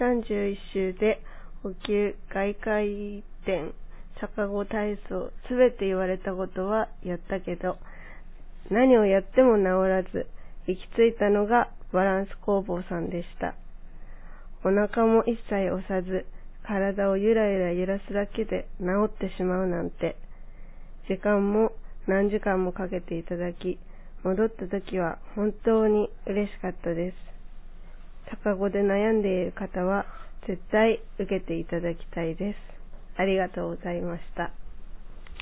31週で補給、外回転、逆子体操、すべて言われたことはやったけど、何をやっても治らず、行き着いたのがバランス工房さんでした。お腹も一切押さず、体をゆらゆら揺らすだけで治ってしまうなんて、時間も何時間もかけていただき、戻った時は本当に嬉しかったです。高語で悩んでいる方は絶対受けていただきたいです。ありがとうございました。